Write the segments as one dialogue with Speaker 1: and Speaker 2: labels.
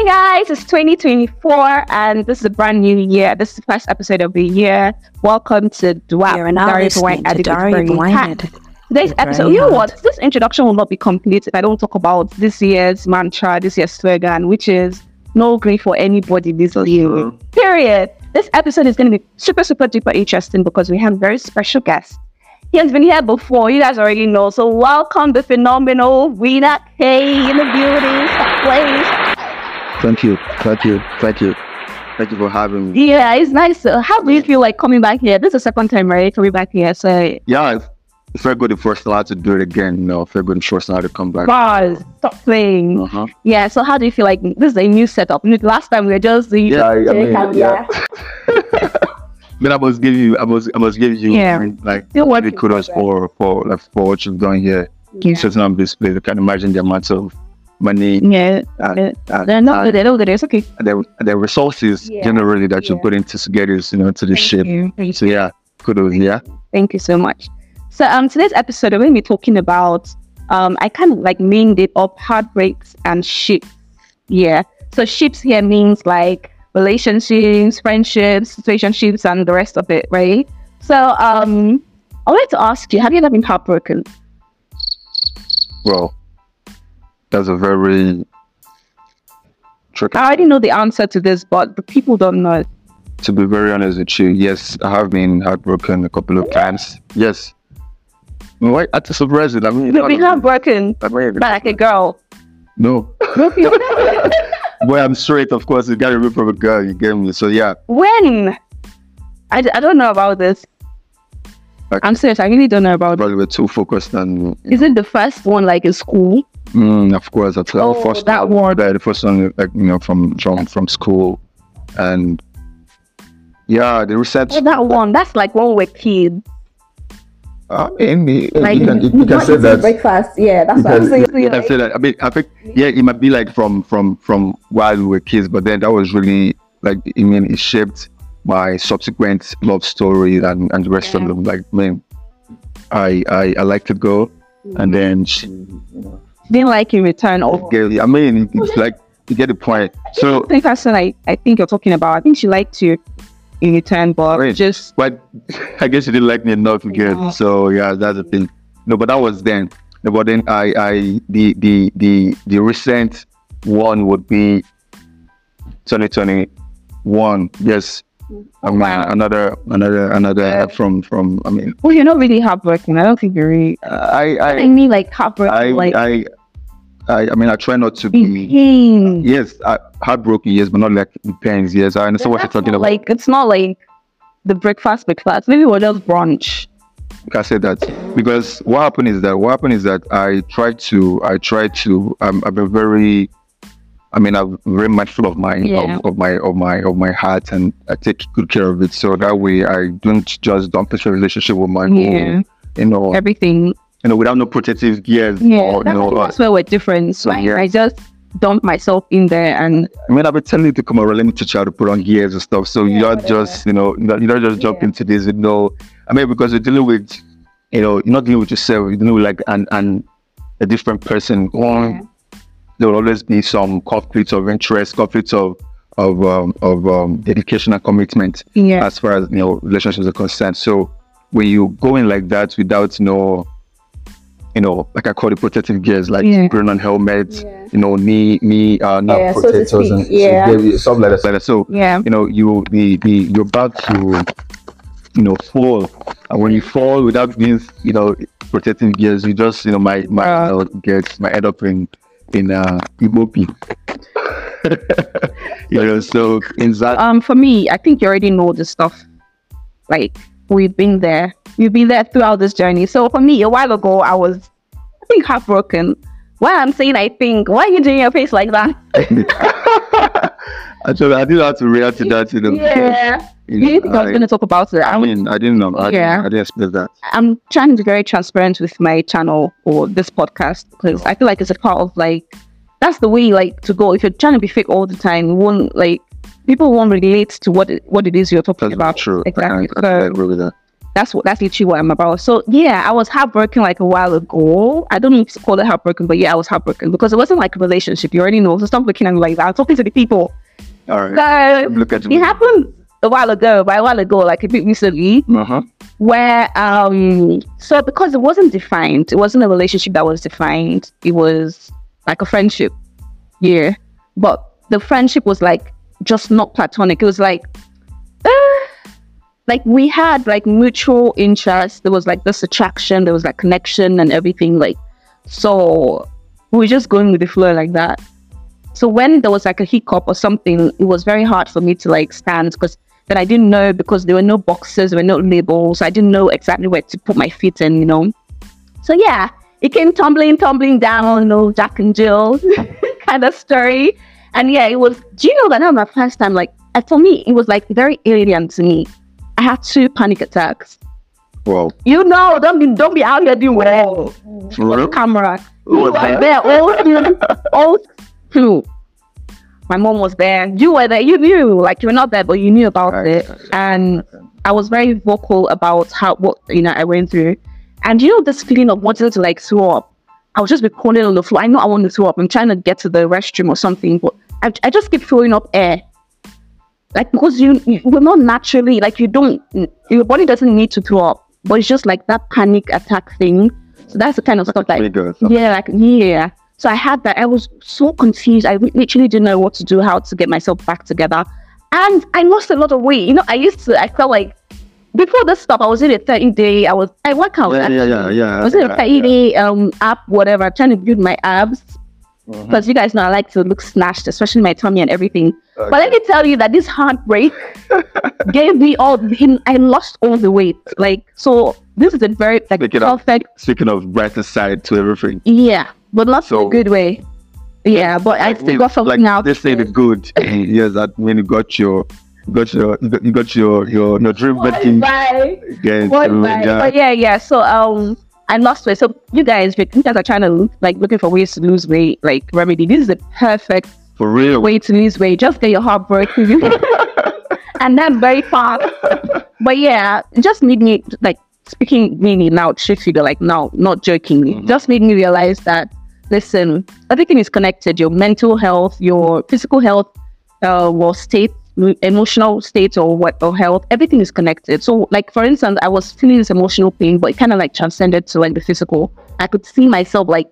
Speaker 1: Hey guys, it's 2024 and this is a brand new year. This is the first episode of the year. Welcome to DWAP.
Speaker 2: You're now
Speaker 1: Diary of
Speaker 2: listening to
Speaker 1: Addict with
Speaker 2: Diary of
Speaker 1: Bernie
Speaker 2: Wine
Speaker 1: Cat.
Speaker 2: Addict.
Speaker 1: Today's episode,
Speaker 2: Bernie
Speaker 1: you know what? This introduction will not be complete if I don't talk about this year's mantra, this year's slogan, which is no gree for anybody this year. Mm-hmm. Period. This episode is going to be super, super duper interesting because we have a very special guest. He has been here before. You guys already know. So welcome the phenomenal Wina Kay in the building. Place.
Speaker 3: Thank you, thank you, thank you, thank you for having me.
Speaker 1: Yeah, it's nice. Uh, How do you feel like coming back here? This is the second time, right? Coming back here. So,
Speaker 3: Yeah, it's, very good the first time to do it again. You know, very good the first time to come back.
Speaker 1: bars, stop playing.
Speaker 3: Uh-huh.
Speaker 1: Yeah, so how do you feel like this is a new setup? Last time we were just the
Speaker 3: Yeah, I, mean,
Speaker 1: Yeah.
Speaker 3: yeah. But I must give you, I must, I must give you,
Speaker 1: Yeah.
Speaker 3: I mean, like,
Speaker 1: working
Speaker 3: kudos for, for, like, for what you've done here.
Speaker 1: Yeah.
Speaker 3: Setting up this place, I can imagine the amount of money,
Speaker 1: Yeah,
Speaker 3: uh, uh,
Speaker 1: they're not
Speaker 3: uh.
Speaker 1: They're not good. It's okay.
Speaker 3: the, the resources
Speaker 1: Yeah.
Speaker 3: generally that you put into to get you know, to the ship. So yeah, kudos, yeah.
Speaker 1: Thank you so much. So um today's episode we're going to be talking about um I kind of like named it up heartbreaks and ships. Yeah. So ships here means like relationships, friendships, situationships and the rest of it, right? So um I wanted to ask you, have you ever been heartbroken?
Speaker 3: Well, that's a very tricky.
Speaker 1: I already know the answer to this, but the people don't know.
Speaker 3: To be very honest with you, yes, I have been heartbroken a couple of times. Yes. Why? At the surprise, I mean,
Speaker 1: You've been heartbroken but like a girl.
Speaker 3: no. Boy, I'm straight, of course. You got to be from a girl, you get me? So, yeah.
Speaker 1: when? I, d- I don't know about this.
Speaker 3: Okay.
Speaker 1: I'm serious. I really don't know about it.
Speaker 3: Probably we're too focused on,
Speaker 1: Is it the first one like in school?
Speaker 3: Mm, of course, that's
Speaker 1: Oh,
Speaker 3: the first
Speaker 1: that one.
Speaker 3: Yeah, the first one, like, you know, from, from, from school. And, yeah, the research.
Speaker 1: Oh, that one. That's like when we're kids.
Speaker 3: I mean, you,
Speaker 1: Like
Speaker 3: you can, you, you can say that.
Speaker 1: breakfast. Yeah, that's what I'm
Speaker 3: can,
Speaker 1: saying.
Speaker 3: you can say that. I mean, I think yeah, it might be like from from from while we were kids, but then that was really like I mean, it shaped my subsequent love story and and the rest
Speaker 1: Yeah.
Speaker 3: of them. Like, man, I I I let it go, and mm-hmm. then she, you know,
Speaker 1: Didn't like in return. Or
Speaker 3: get- I mean, it's like you get the point. So,
Speaker 1: I think that's what I, I think you're talking about. I think she liked you in return, but
Speaker 3: Right.
Speaker 1: just
Speaker 3: but I guess she didn't like me enough again.
Speaker 1: Yeah.
Speaker 3: So yeah, that's the thing. No, but that was then. No, but then I I the the the the recent one would be 2021. Yes. Oh, mean,
Speaker 1: Wow.
Speaker 3: another another another
Speaker 1: Yeah.
Speaker 3: from from I mean
Speaker 1: well, you're not really heartbroken. I don't think you're really.
Speaker 3: I
Speaker 1: I
Speaker 3: I
Speaker 1: mean, like heartbroken,
Speaker 3: I
Speaker 1: like
Speaker 3: I, I I mean I try not to be
Speaker 1: pain.
Speaker 3: yes I, heartbroken yes but not like in pains yes I understand what you're talking about
Speaker 1: Like it's not like the breakfast breakfast. Maybe we're just brunch.
Speaker 3: I said that because what happened is that what happened is that I tried to I tried to um, I've been very I mean I'm very mindful of my
Speaker 1: Yeah.
Speaker 3: of, of my of my of my heart and I take good care of it so that way I don't just dump a relationship with my
Speaker 1: Yeah.
Speaker 3: own you know
Speaker 1: Everything.
Speaker 3: You know without no protective gears
Speaker 1: Yeah,
Speaker 3: or you
Speaker 1: that's,
Speaker 3: know uh,
Speaker 1: that's where we're different. So
Speaker 3: yeah.
Speaker 1: I just dump myself in there and
Speaker 3: I mean I've been telling you to come around let me teach you how to put on gears and stuff so you don't
Speaker 1: whatever.
Speaker 3: just you know you don't, just jump
Speaker 1: Yeah.
Speaker 3: into this you know I mean because you're dealing with you know you're not dealing with yourself you're dealing with like an an a different person
Speaker 1: Yeah.
Speaker 3: there will always be some conflicts of interest, conflicts of of um, of um, dedication and commitment
Speaker 1: yeah.
Speaker 3: as far as you know relationships are concerned. So when you go in like that without you know, you know, like I call it protective gears, like
Speaker 1: Yeah.
Speaker 3: putting on helmets,
Speaker 1: Yeah.
Speaker 3: you know, knee knee uh, knee
Speaker 1: Yeah,
Speaker 3: protectors
Speaker 1: speak,
Speaker 3: and
Speaker 1: yeah.
Speaker 3: so, stuff like that. Like. So
Speaker 1: yeah.
Speaker 3: you know, you the the you're about to you know fall, and when you fall without being you know protective gears, you just you know my my
Speaker 1: Uh.
Speaker 3: you know, get my head up in in uh Imopi. you know, so in that
Speaker 1: Um, for me, I think you already know the stuff. Like we've been there, we've been there throughout this journey. So for me, a while ago, I was, I think, heartbroken. Why I'm saying I think, why are you doing your face like that?
Speaker 3: actually I didn't how to react to that, you know.
Speaker 1: Yeah.
Speaker 3: You
Speaker 1: You
Speaker 3: know,
Speaker 1: didn't think I was
Speaker 3: I-
Speaker 1: going to talk about it?
Speaker 3: I
Speaker 1: I'm,
Speaker 3: mean, I didn't know. I,
Speaker 1: Yeah.
Speaker 3: didn't, I didn't expect that.
Speaker 1: I'm trying to be very transparent with my channel or this podcast because I feel like it's a part of like that's the way like to go. If you're trying to be fake all the time, you won't like people won't relate to what it, what it is you're talking
Speaker 3: That's
Speaker 1: about.
Speaker 3: true.
Speaker 1: Exactly.
Speaker 3: I, I, I agree with that.
Speaker 1: That's what that's literally what I'm about. So yeah, I was heartbroken like a while ago. I don't need to call it heartbroken, but yeah, I was heartbroken because it wasn't like a relationship. You already know. So stop looking at me like that. I'm talking to the people.
Speaker 3: All right.
Speaker 1: So
Speaker 3: Look at
Speaker 1: it happened a while ago, by a while ago, like a bit recently,
Speaker 3: Uh-huh.
Speaker 1: where um so because it wasn't defined, it wasn't a relationship that was defined. It was like a friendship. Yeah. But the friendship was like just not platonic. It was like like we had like mutual interest. There was like this attraction, there was like connection and everything. Like so we were just going with the flow like that. So when there was like a hiccup or something, it was very hard for me to like stand because then I didn't know because there were no boxes, there were no labels. I didn't know exactly where to put my feet in, you know. So yeah, it came tumbling, tumbling down, you know, Jack and Jill kind of story. And yeah, it was. Do you know that was my first time? Like uh, for me, it was like very alien to me. I had two panic attacks.
Speaker 3: Well,
Speaker 1: You know, don't be don't be out here doing well.
Speaker 3: real?
Speaker 1: Camera.
Speaker 3: Who was
Speaker 1: You were there, all two, all two. My mom was there. You were there. You knew, like you were not there, but you knew about
Speaker 3: Okay,
Speaker 1: it.
Speaker 3: okay,
Speaker 1: And I was very vocal about how what you know I went through. And you know this feeling of wanting to like throw up. I was just be crawling on the floor. I know I want to throw up. I'm trying to get to the restroom or something, but I, I just keep throwing up air. Like because you, you we're not naturally like you don't your body doesn't need to throw up, but it's just like that panic attack thing. So that's the kind of stuff like yeah, like yeah. So I had that. I was so confused. I literally didn't know what to do, how to get myself back together, and I lost a lot of weight. You know, I used to. I felt like before this stuff, I was in a thirty day. I was I work out.
Speaker 3: Yeah, yeah, yeah, yeah.
Speaker 1: I was in a thirty
Speaker 3: yeah.
Speaker 1: day um app, whatever, trying to build my abs. Because you guys know I like to look snatched, especially my tummy and everything. But let me tell you that this heartbreak gave me all. I lost all the weight. Like so, this is a very like
Speaker 3: up.
Speaker 1: perfect
Speaker 3: Speaking of brighter side to everything.
Speaker 1: yeah, but not in a good way. Yeah, but I still got something
Speaker 3: like
Speaker 1: out.
Speaker 3: they say the good. yes, that when you got your got your you got, your your, your dream
Speaker 1: What
Speaker 3: wedding
Speaker 1: bye.
Speaker 3: again.
Speaker 1: Bye.
Speaker 3: yeah.
Speaker 1: But yeah, yeah. So um, I lost weight. So you guys, you guys are trying to like looking for ways to lose weight, like remedy, this is the perfect
Speaker 3: For real.
Speaker 1: way to lose weight. Just get your heart broken, and then very fast. But yeah, just made me like speaking really now, shit figure, like now, not jokingly,
Speaker 3: Mhm.
Speaker 1: just made me realize that listen, everything is connected. Your mental health, your physical health, uh, or state, emotional state, or what or health, everything is connected. So, like for instance, I was feeling this emotional pain, but it kind of like transcended to like the physical. I could see myself like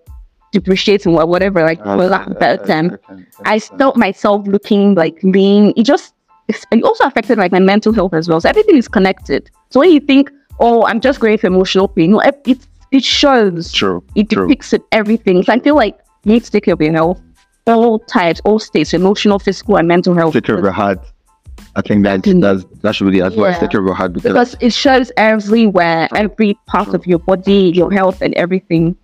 Speaker 1: depreciating or whatever, like for lack of a better term. I felt myself looking like lean. It just it also affected like my mental health as well. So everything is connected. So when you think, oh, I'm just going through emotional pain, no, it it, it shows.
Speaker 3: True.
Speaker 1: It
Speaker 3: True.
Speaker 1: depicts it everything. So I feel like you need to take care of your health, all types, all states, emotional, physical, and mental health.
Speaker 3: Take care of your heart. I think that that's that should be the advice.
Speaker 1: Yeah.
Speaker 3: Take care of your heart because,
Speaker 1: because it shows everywhere, every part of your body, your health, and everything.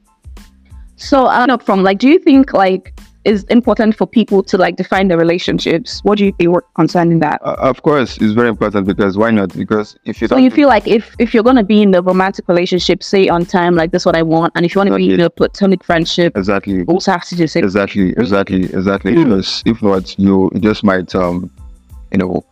Speaker 1: So, uh, I don't know, from like, do you think like is important for people to like define their relationships? What do you think concerning that?
Speaker 3: uh, of course it's very important because why not? Because if you
Speaker 1: So you feel like if if you're gonna be in a romantic relationship, say on time, like that's what I want, and if you want to be in a platonic friendship,
Speaker 3: exactly
Speaker 1: also have to do the same.
Speaker 3: exactly exactly exactly
Speaker 1: Mm.
Speaker 3: because if not you just might um you know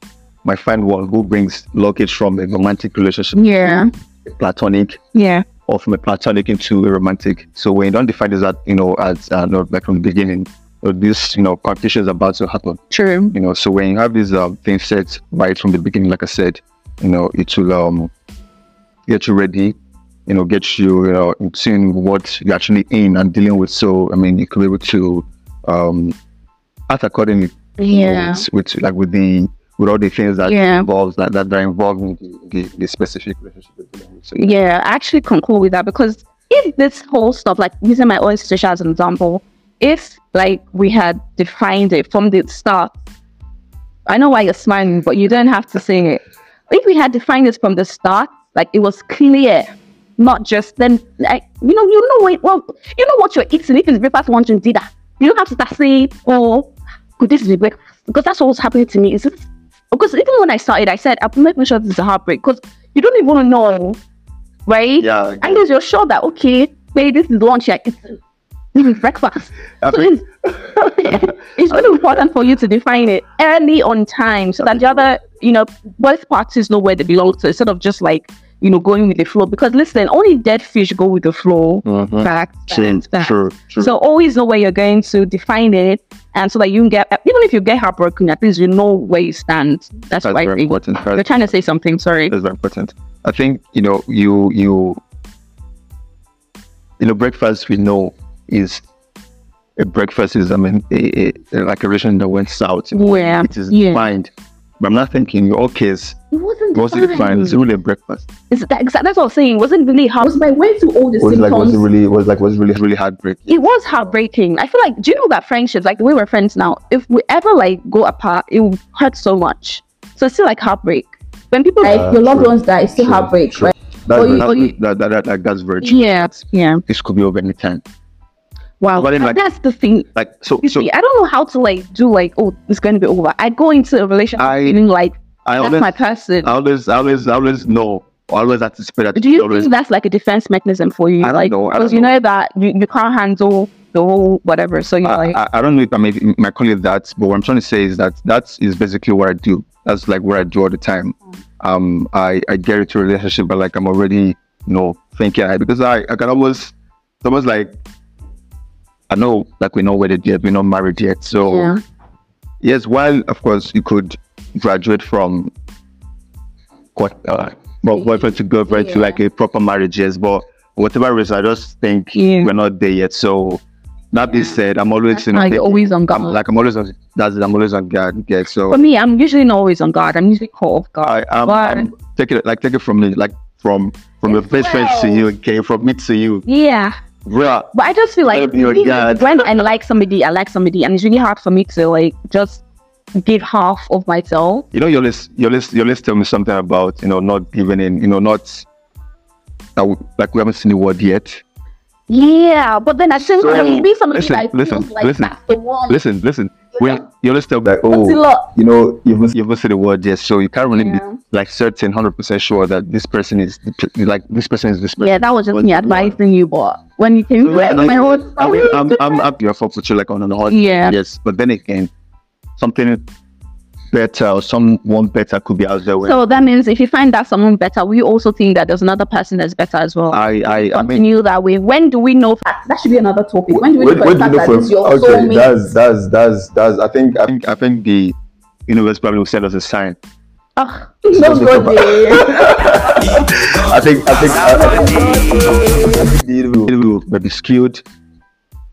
Speaker 3: might find one who brings luggage from a romantic relationship
Speaker 1: Yeah,
Speaker 3: platonic
Speaker 1: yeah,
Speaker 3: or from a platonic into a romantic so when you don't define this as you know as uh, not like from the beginning this you know competition is about to happen
Speaker 1: true.
Speaker 3: you know so when you have these um, things set right from the beginning like i said you know it will um get you ready you know get you you know in tune what you're actually in and dealing with so i mean you could be able to um act accordingly
Speaker 1: Yeah,
Speaker 3: with, with like with the with all the things that
Speaker 1: Yeah.
Speaker 3: involves that, that are involved in the, the, the specific relationship you're dealing with. So,
Speaker 1: yeah. I actually concur with that because if this whole stuff, like using my own situation as an example, if like we had defined it from the start, I know why you're smiling, but you don't have to say it. If we had defined this from the start, like it was clear, not just then, like, you know, you know, wait, well, you know what you're eating. If it's breakfast, lunch, and dinner, you don't have to start saying, oh, could this be breakfast? Because that's what was happening to me. Is it? Because even when I started, I said, I'm making sure this is a heartbreak because you don't even want to know, right?
Speaker 3: yeah,
Speaker 1: Unless you're sure that, okay, maybe this is lunch, this is breakfast. So it's, it's really important for you to define it early on time so that the other, you know, both parties know where they belong to instead of just like you know, going with the flow. Because listen, only dead fish go with the flow.
Speaker 3: Mhm.
Speaker 1: Fact,
Speaker 3: True,
Speaker 1: fact, fact.
Speaker 3: true, true.
Speaker 1: So always know where you're going to define it, and so that you can get even if you get heartbroken, at least you know where you stand. That's,
Speaker 3: That's
Speaker 1: I
Speaker 3: very important.
Speaker 1: You're trying to say something. Sorry.
Speaker 3: that's very important. I think you know you you you know breakfast we know is a breakfast is I mean a, a, like a relation that went south.
Speaker 1: Yeah.
Speaker 3: It is
Speaker 1: Yeah.
Speaker 3: defined. But I'm not thinking in your case
Speaker 1: It wasn't
Speaker 3: was it defined? It's really a breakfast.
Speaker 1: It's that, exact- that's what I'm saying. It wasn't really hard. Was like went through all the
Speaker 3: Was it like was it really was like was it really really heartbreaking?
Speaker 1: it was heartbreaking. I feel like, do you know that friendships, like the way we're friends now, if we ever like go apart, it will hurt so much. So it's still like heartbreak. When people like
Speaker 3: Uh,
Speaker 1: your loved ones die, it's still
Speaker 3: True,
Speaker 1: heartbreak,
Speaker 3: true.
Speaker 1: right?
Speaker 3: That's
Speaker 1: Or you-
Speaker 3: very-
Speaker 1: or you-
Speaker 3: that, that, that, like, that's very true.
Speaker 1: Yeah, yeah.
Speaker 3: This could be over any time.
Speaker 1: Wow,
Speaker 3: But then, like-
Speaker 1: that's the thing.
Speaker 3: Like so
Speaker 1: You
Speaker 3: so
Speaker 1: see, I don't know how to like do like, oh, it's going to be over. I go into a relationship
Speaker 3: I-
Speaker 1: feeling like
Speaker 3: I
Speaker 1: that's
Speaker 3: always
Speaker 1: my person.
Speaker 3: I always I always I always know I always anticipate that
Speaker 1: do you
Speaker 3: always
Speaker 1: think that's like a defense mechanism for you?
Speaker 3: I don't
Speaker 1: like,
Speaker 3: know,
Speaker 1: because you know that you, you can't handle the whole whatever. So you're
Speaker 3: I,
Speaker 1: like,
Speaker 3: I, I don't know if I may, might call it that, but what I'm trying to say is that that is basically what I do. That's like what I do all the time. Um, I, I get into a relationship, but like I'm already, you know, thinking I, because I, I can almost, it's almost like, I know, like we know wedded yet, we're not married yet. So
Speaker 1: yeah.
Speaker 3: yes, while of course you could graduate from what, uh, well, boyfriend to girlfriend to like a proper marriage, yes, but whatever reason, I just think
Speaker 1: Yeah.
Speaker 3: we're not there yet. So that being said, I'm always, you know,
Speaker 1: Like, always on guard.
Speaker 3: I'm like I'm always on that's it, I'm always on guard. Yeah.
Speaker 1: For me, I'm usually not always on guard. I'm usually caught off guard.
Speaker 3: I I'm,
Speaker 1: but-
Speaker 3: I'm take it like take it from me, like from from your best friend to you, okay, from me to you.
Speaker 1: Yeah,
Speaker 3: Bruh.
Speaker 1: but I just feel like
Speaker 3: Better be on
Speaker 1: even
Speaker 3: guard.
Speaker 1: when I like somebody, I like somebody, and it's really hard for me to like just give half of myself.
Speaker 3: You know, you always you always you always tell me something about, you know, not giving in, you know, not that like we haven't seen the word yet.
Speaker 1: Yeah, but then I think
Speaker 3: So,
Speaker 1: like, maybe somebody
Speaker 3: listen,
Speaker 1: like
Speaker 3: listen,
Speaker 1: like
Speaker 3: listen,
Speaker 1: that's the one.
Speaker 3: Listen, listen. When you always tell me like, oh, you know, you haven't, you haven't said the word yet, so you can't really
Speaker 1: Yeah.
Speaker 3: be like certain, hundred percent sure that this person is like this person is this person.
Speaker 1: Yeah, that was just
Speaker 3: What's
Speaker 1: me
Speaker 3: the
Speaker 1: advising you, but when you came to
Speaker 3: Right, like,
Speaker 1: my own.
Speaker 3: I mean, I'm I'm happy you're for you like on the hot.
Speaker 1: Yeah.
Speaker 3: Yes, but then again, something better or someone better could be out there. When
Speaker 1: So that means if you find that someone better, we also think that there's another person that's better as well.
Speaker 3: I I I mean,
Speaker 1: Continue that way. When do we know? That That should be another topic. When do we know for a fact that it's your soulmate?
Speaker 3: that's that's that's that's I think I think I think the universe probably will send us a sign.
Speaker 1: Ah, Ugh, nobody.
Speaker 3: I think I think I, I think the will be skewed,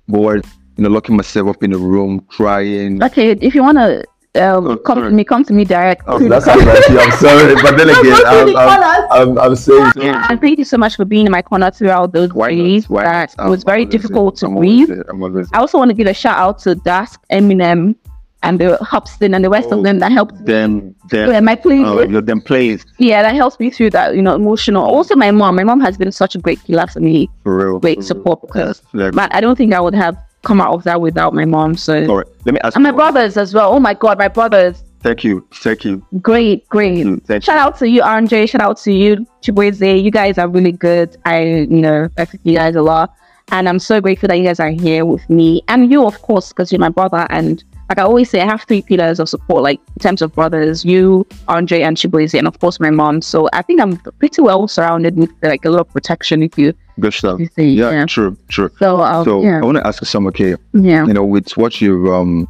Speaker 3: bored, you know, locking myself up in a room, crying.
Speaker 1: okay, if you wanna um,
Speaker 3: Oh,
Speaker 1: come to me, come to me direct.
Speaker 3: Oh, that's not right. I'm sorry, but then again, I'm, I'm, I'm, I'm saying.
Speaker 1: And thank you so much for being in my corner throughout those
Speaker 3: Why
Speaker 1: days.
Speaker 3: Why
Speaker 1: that it was very difficult
Speaker 3: there.
Speaker 1: to
Speaker 3: I'm
Speaker 1: breathe.
Speaker 3: I'm always
Speaker 1: I also want to give a shout out to Dusk, Eminem, and the Hubston and the rest
Speaker 3: Oh,
Speaker 1: of them that helped.
Speaker 3: them, them.
Speaker 1: Yeah, my playlist.
Speaker 3: Oh, you're them plays
Speaker 1: yeah, that helps me through that, you know, emotional. Also, my mom. My mom has been such a great healer for me,
Speaker 3: for real.
Speaker 1: great
Speaker 3: for
Speaker 1: support because,
Speaker 3: real. Yeah.
Speaker 1: man, I don't think I would have come out of that without my mom. So,
Speaker 3: All right, let me ask.
Speaker 1: and my brothers as well. Oh my God, my brothers,
Speaker 3: Thank you, thank you,
Speaker 1: great, great.
Speaker 3: Thank you. Thank
Speaker 1: Shout out to you, RJ. Shout out to you, Chibueze. You guys are really good. I, you know, respect you guys a lot. And I'm so grateful that you guys are here with me. And you, of course, because you're my brother. And like I always say, I have three pillars of support, like in terms of brothers, you, Andre, and Chibueze, and of course my mom. So I think I'm pretty well surrounded with like a lot of protection if you,
Speaker 3: good stuff.
Speaker 1: you say,
Speaker 3: Yeah,
Speaker 1: yeah.
Speaker 3: true, true.
Speaker 1: So, um,
Speaker 3: So
Speaker 1: yeah,
Speaker 3: I want to ask you something, okay?
Speaker 1: yeah,
Speaker 3: You know, with what you've um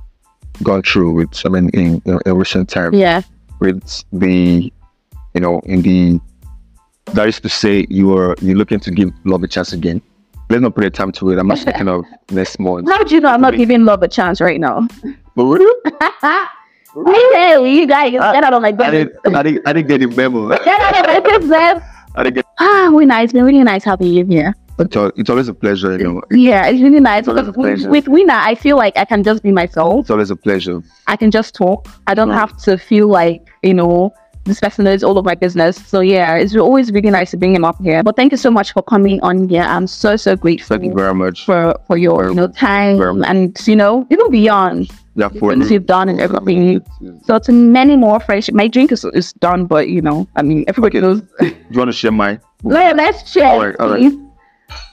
Speaker 3: gone through with, I mean, in, in, in recent time,
Speaker 1: yeah.
Speaker 3: with the, you know, in the, that is to say, you are you looking to give love a chance again. Let's not put a time to it. I'm not thinking of next month.
Speaker 1: How do you know I'm not giving love a chance right now?
Speaker 3: Really,
Speaker 1: hey, you guys, get out of my
Speaker 3: I didn't, I didn't, I didn't get the memo.
Speaker 1: Get out of my business.
Speaker 3: I didn't get.
Speaker 1: Ah, we nice. It's been really nice having you here.
Speaker 3: It's, al- it's always a pleasure, you know.
Speaker 1: Yeah, it's really nice
Speaker 3: It's
Speaker 1: with, with Wina, I feel like I can just be myself.
Speaker 3: It's always a pleasure.
Speaker 1: I can just talk. I don't have to feel like you know this person knows all of my business. So yeah, it's always really nice to bring him up here. But thank you so much for coming on here. I'm so so grateful
Speaker 3: Thank you very much.
Speaker 1: for for your you know time and you know even beyond
Speaker 3: Yeah, for
Speaker 1: things you've done and everything. So to many more friendship. My drink is, is done, but you know, I mean, everybody
Speaker 3: Okay.
Speaker 1: knows.
Speaker 3: Do you want to share mine?
Speaker 1: Let, let's share.
Speaker 3: All right, all right.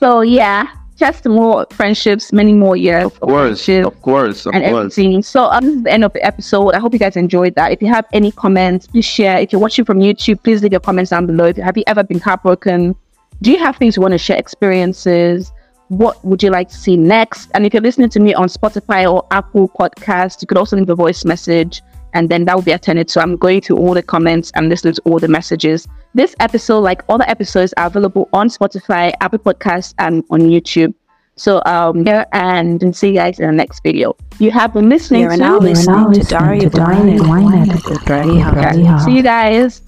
Speaker 1: So yeah, Just more friendships, many more years.
Speaker 3: Of course, of course, of
Speaker 1: and
Speaker 3: course.
Speaker 1: everything. So um, this is the end of the episode. I hope you guys enjoyed that. If you have any comments, please share. If you're watching from YouTube, please leave your comments down below. If, you, have you ever been heartbroken? Do you have things you want to share? Experiences? What would you like to see next? And if you're listening to me on Spotify or Apple Podcast, you could also leave a voice message and then that will be attended to. I'm going to all the comments and listening to all the messages. This episode, like all the episodes, are available on Spotify, Apple Podcasts, and on YouTube. So um here and see you guys in the next video. You have been listening
Speaker 2: You're
Speaker 1: to
Speaker 2: now listening to Daria
Speaker 4: Daria
Speaker 2: Wine
Speaker 4: Wine
Speaker 2: with Dirty Hot.
Speaker 1: Okay. See you guys.